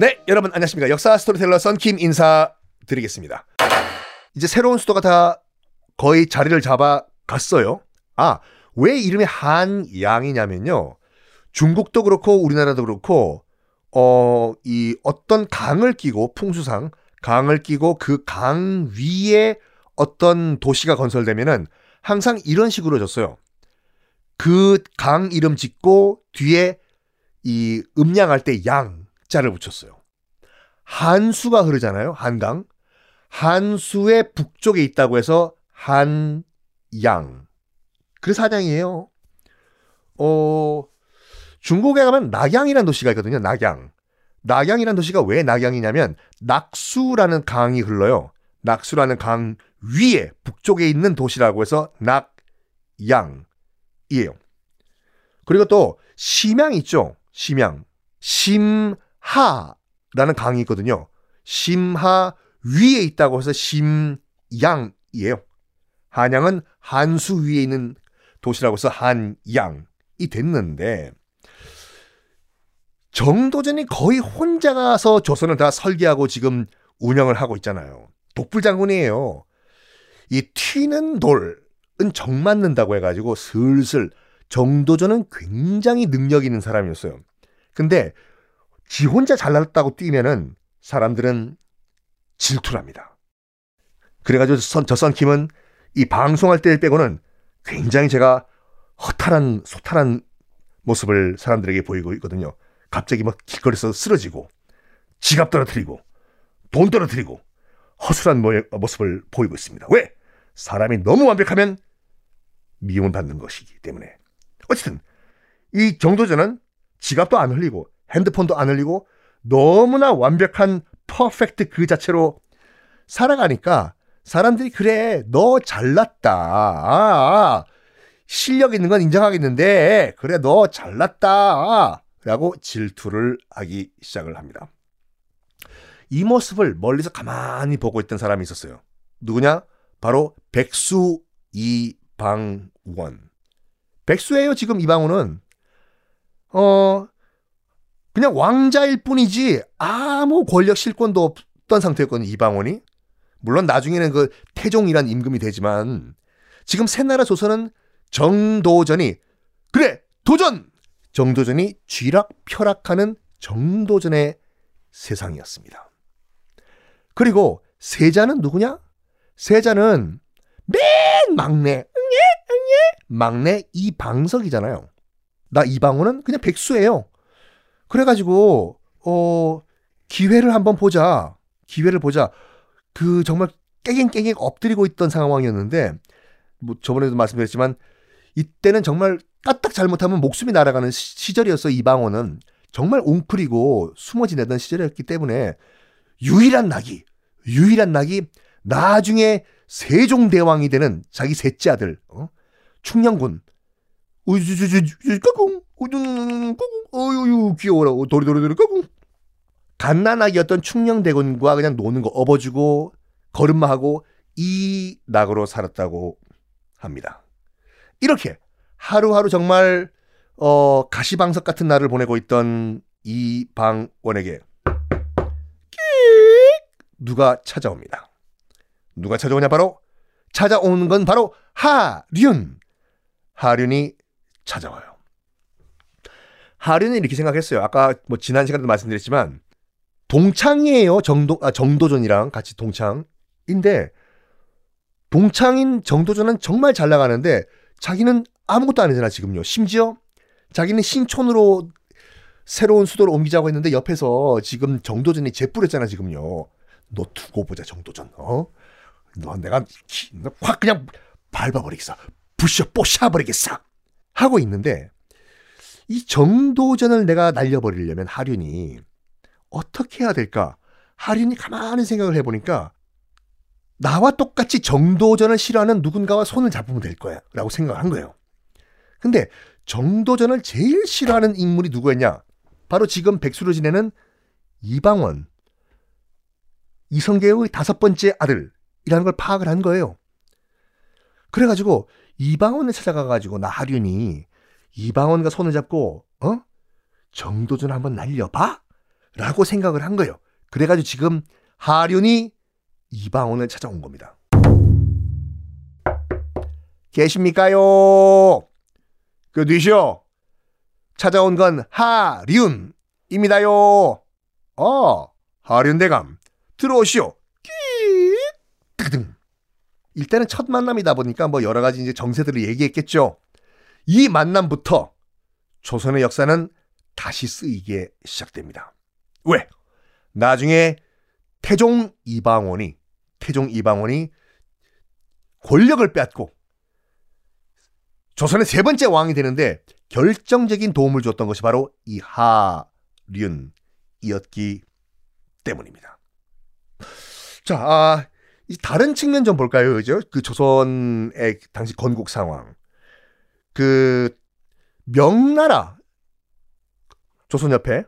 네, 여러분 안녕하십니까. 역사 스토리텔러 썬킴 인사드리겠습니다. 이제 새로운 수도가 다 거의 자리를 잡아 갔어요. 아, 왜 이름이 한양이냐면요. 중국도 그렇고 우리나라도 그렇고 어, 이 어떤 강을 끼고 풍수상 강을 끼고 그 강 위에 어떤 도시가 건설되면은 항상 이런 식으로 졌어요. 그 강 이름 짓고 뒤에 이 음양할 때 양자를 붙였어요. 한수가 흐르잖아요. 한강. 한수의 북쪽에 있다고 해서 한양. 그래서 한양이에요. 어, 중국에 가면 낙양이라는 도시가 있거든요. 낙양. 낙양이라는 도시가 왜 낙양이냐면 낙수라는 강이 흘러요. 낙수라는 강 위에 북쪽에 있는 도시라고 해서 낙양이에요. 그리고 또 심양 있죠. 심양. 심하 라는 강이 있거든요. 심하 위에 있다고 해서 심양이에요. 한양은 한수 위에 있는 도시라고 해서 한양이 됐는데 정도전이 거의 혼자 가서 조선을 다 설계하고 지금 운영을 하고 있잖아요. 독불 장군이에요. 이 튀는 돌은 정 맞는다고 해가지고 슬슬 정도전은 굉장히 능력 있는 사람이었어요. 근데 지 혼자 잘났다고 뛰면은 사람들은 질투를 합니다. 그래가지고 선, 저 썬킴은 이 방송할 때 빼고는 굉장히 제가 허탈한, 소탈한 모습을 사람들에게 보이고 있거든요. 갑자기 막 길거리에서 쓰러지고, 지갑 떨어뜨리고, 돈 떨어뜨리고, 허술한 모습을 보이고 있습니다. 왜? 사람이 너무 완벽하면 미움받는 것이기 때문에. 어쨌든, 이 정도전은 지갑도 안 흘리고, 핸드폰도 안 흘리고, 너무나 완벽한 퍼펙트 그 자체로 살아가니까 사람들이 그래 너 잘났다 아, 실력 있는 건 인정하겠는데 그래 너 잘났다 라고 질투를 하기 시작을 합니다. 이 모습을 멀리서 가만히 보고 있던 사람이 있었어요. 누구냐? 바로 백수 이방원. 백수예요 지금 이방원은. 어 그냥 왕자일 뿐이지 아무 권력 실권도 없던 상태였거든요. 이방원이. 물론 나중에는 그 태종이란 임금이 되지만 지금 새나라 조선은 정도전이 그래 도전 정도전이 쥐락펴락하는 정도전의 세상이었습니다. 그리고 세자는 누구냐? 세자는 맨 막내 응예 응예 막내 이방석이잖아요. 나 이방원은 그냥 백수예요. 그래가지고 어 기회를 한번 보자. 기회를 보자. 그 정말 깨갱깨갱 엎드리고 있던 상황이었는데 뭐 저번에도 말씀드렸지만 이때는 정말 까딱 잘못하면 목숨이 날아가는 시절이었어 이방원은 정말 웅크리고 숨어 지내던 시절이었기 때문에 유일한 낙이 유일한 낙이 나중에 세종대왕이 되는 자기 셋째 아들 어? 충녕군 우주주주주 까꿍 우주꾸꿍 어유 귀여워라 도리도리도리 까꿍 갓난아기였던 충녕대군과 그냥 노는 거 업어주고 걸음마하고 이 낙으로 살았다고 합니다. 이렇게 하루하루 정말 어, 가시방석 같은 날을 보내고 있던 이방원에게 누가 찾아옵니다. 누가 찾아오냐 바로 찾아오는 건 바로 하륜. 하륜이 찾아와요. 하륜은 이렇게 생각했어요. 아까 뭐 지난 시간에도 말씀드렸지만 동창이에요. 정도 아, 정도전이랑 같이 동창인데 동창인 정도전은 정말 잘 나가는데 자기는 아무것도 안 하잖아 지금요. 심지어 자기는 신촌으로 새로운 수도를 옮기자고 했는데 옆에서 지금 정도전이 재뿌렸잖아 지금요. 너 두고 보자 정도전. 어? 너 내가 확 그냥 밟아버리겠어. 부셔 뽀샤버리겠어. 하고 있는데 이 정도전을 내가 날려버리려면 하륜이 어떻게 해야 될까? 하륜이 가만히 생각을 해보니까 나와 똑같이 정도전을 싫어하는 누군가와 손을 잡으면 될 거야. 라고 생각을 한 거예요. 근데 정도전을 제일 싫어하는 인물이 누구였냐? 바로 지금 백수로 지내는 이방원. 이성계의 다섯 번째 아들이라는 걸 파악을 한 거예요. 그래가지고 이방원을 찾아가가지고 나 하륜이 이방원과 손을 잡고 어? 정도전 한번 날려봐? 라고 생각을 한 거예요. 그래가지고 지금 하륜이 이방원을 찾아온 겁니다. 계십니까요? 그 뒤쇼 찾아온 건 하륜입니다요. 어, 하륜대감 들어오시오. 끼 일단은 첫 만남이다 보니까 뭐 여러 가지 이제 정세들을 얘기했겠죠. 이 만남부터 조선의 역사는 다시 쓰이게 시작됩니다. 왜? 나중에 태종 이방원이 태종 이방원이 권력을 빼앗고 조선의 세 번째 왕이 되는데 결정적인 도움을 줬던 것이 바로 이 하륜이었기 때문입니다. 자, 아, 다른 측면 좀 볼까요? 그죠? 그 조선의 당시 건국 상황. 그 명나라 조선 옆에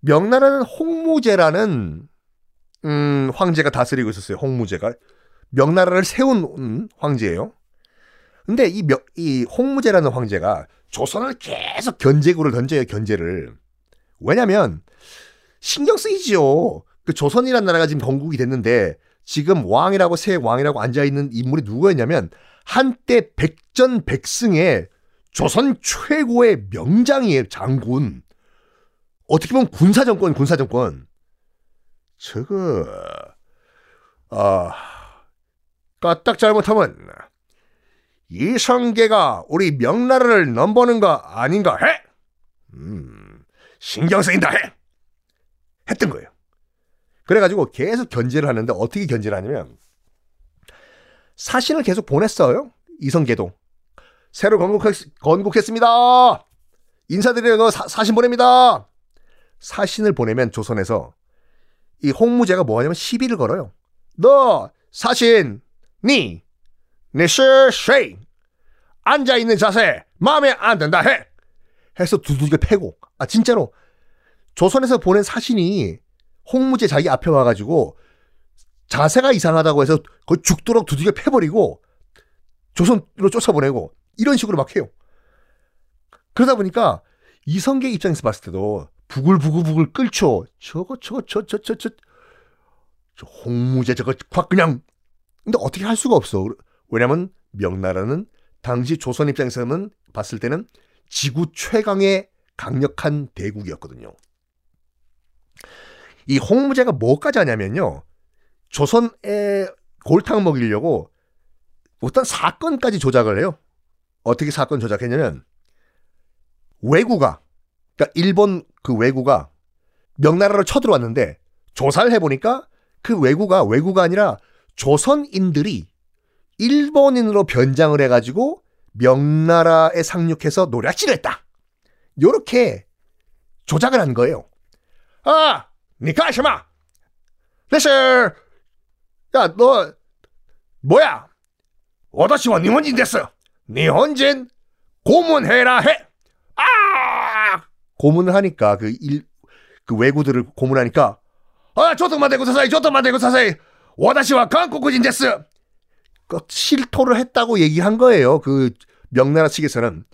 명나라는 홍무제라는 음, 황제가 다스리고 있었어요. 홍무제가 명나라를 세운 황제예요. 근데 이, 명, 이 홍무제라는 황제가 조선을 계속 견제구를 던져요. 견제를. 왜냐면 신경 쓰이지요. 그 조선이라는 나라가 지금 건국이 됐는데 지금 왕이라고 새 왕이라고 앉아 있는 인물이 누구였냐면 한때 백전백승의 조선 최고의 명장이에요. 장군. 어떻게 보면 군사 정권, 군사 정권. 저거, 아, 까딱 잘못하면 이성계가 우리 명나라를 넘보는 거 아닌가 해? 음, 신경 쓰인다 해. 했던 거예요. 그래가지고 계속 견제를 하는데 어떻게 견제를 하냐면 사신을 계속 보냈어요. 이성계도. 새로 건국했, 건국했습니다. 인사드리러 사신 보냅니다. 사신을 보내면 조선에서 이 홍무제가 뭐 하냐면 시비를 걸어요. 너 사신 니 네셔쉐 앉아 있는 자세 마음에 안 든다 해. 해서 두들겨 패고 아 진짜로 조선에서 보낸 사신이 홍무제 자기 앞에 와가지고 자세가 이상하다고 해서 거의 죽도록 두들겨 패버리고 조선으로 쫓아보내고 이런 식으로 막 해요. 그러다 보니까 이성계 입장에서 봤을 때도 부글부글부글 끓죠. 저거 저거 저 저 저 저 저 홍무제 저거 확 그냥 근데 어떻게 할 수가 없어. 왜냐면 명나라는 당시 조선 입장에서는 봤을 때는 지구 최강의 강력한 대국이었거든요. 이 홍무제가 뭐까지 하냐면요. 조선에 골탕 먹이려고 어떤 사건까지 조작을 해요. 어떻게 사건 조작했냐면 외구가 그러니까 일본 그 외구가 명나라로 쳐들어왔는데 조사를 해보니까 그 외구가 외구가 아니라 조선인들이 일본인으로 변장을 해가지고 명나라에 상륙해서 노략질을 했다. 요렇게 조작을 한 거예요. 아, 니카시마! 레스! 야, 너, 뭐야? 와다시와 니혼진 됐어. 니혼진 고문해라 해. 아! 고문을 하니까 그 일, 그 외구들을 고문하니까 아, 조금만 대고 사사이, 조금만 대고 사사이. 와다시와 한국인 됐어. 그 실토를 했다고 얘기한 거예요. 그 명나라 측에서는.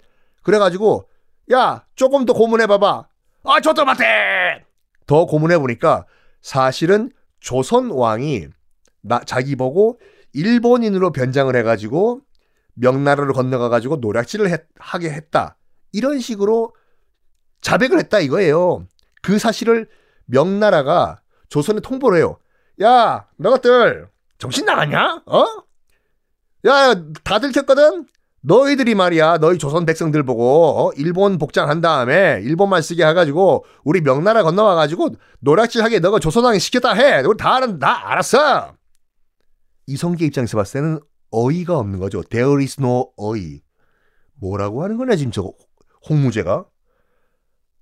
그래가지고 야 조금 더 고문해 봐봐. 아 저도 맞대. 더 고문해 보니까 사실은 조선 왕이 나 자기 보고 일본인으로 변장을 해가지고 명나라로 건너가가지고 노략질을 했, 하게 했다. 이런 식으로 자백을 했다 이거예요. 그 사실을 명나라가 조선에 통보를 해요. 야, 너것들 정신 나갔냐? 어? 야, 다 들 켰거든? 너희들이 말이야, 너희 조선 백성들 보고 어? 일본 복장한 다음에 일본만 쓰게 해가지고 우리 명나라 건너와가지고 노략질하게 너가 조선왕이 시켰다 해. 우리 다는 다 알았어. 이성계 입장에서 봤을 때는 어이가 없는 거죠. There is no 어이. 뭐라고 하는 거냐 지금 저 홍무제가.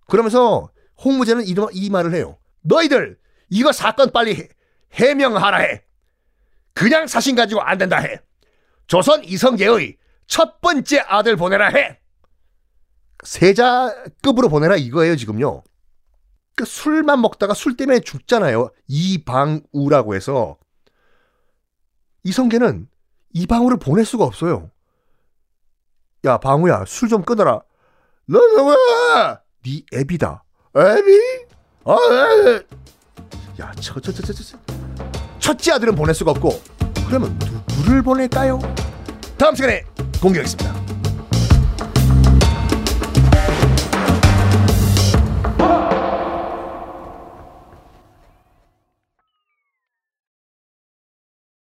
그러면서 홍무제는 이, 이 말을 해요. 너희들 이거 사건 빨리 해, 명하라 해. 그냥 사신 가지고 안 된다 해. 조선 이성계의 첫 번째 아들 보내라 해. 세자급으로 보내라 이거예요 지금요. 그 술만 먹다가 술 때문에 죽잖아요. 이방우라고 해서 이성계는 이방우를 보낼 수가 없어요. 야 방우야 술 좀 끊어라. 너 누구야? 네 애비다. 애비? 어, 에, 야, 저, 저, 저, 저, 저, 첫째 아들은 보낼 수가 없고 그러면 누구를 보낼까요? 다음 시간에 공개하겠습니다.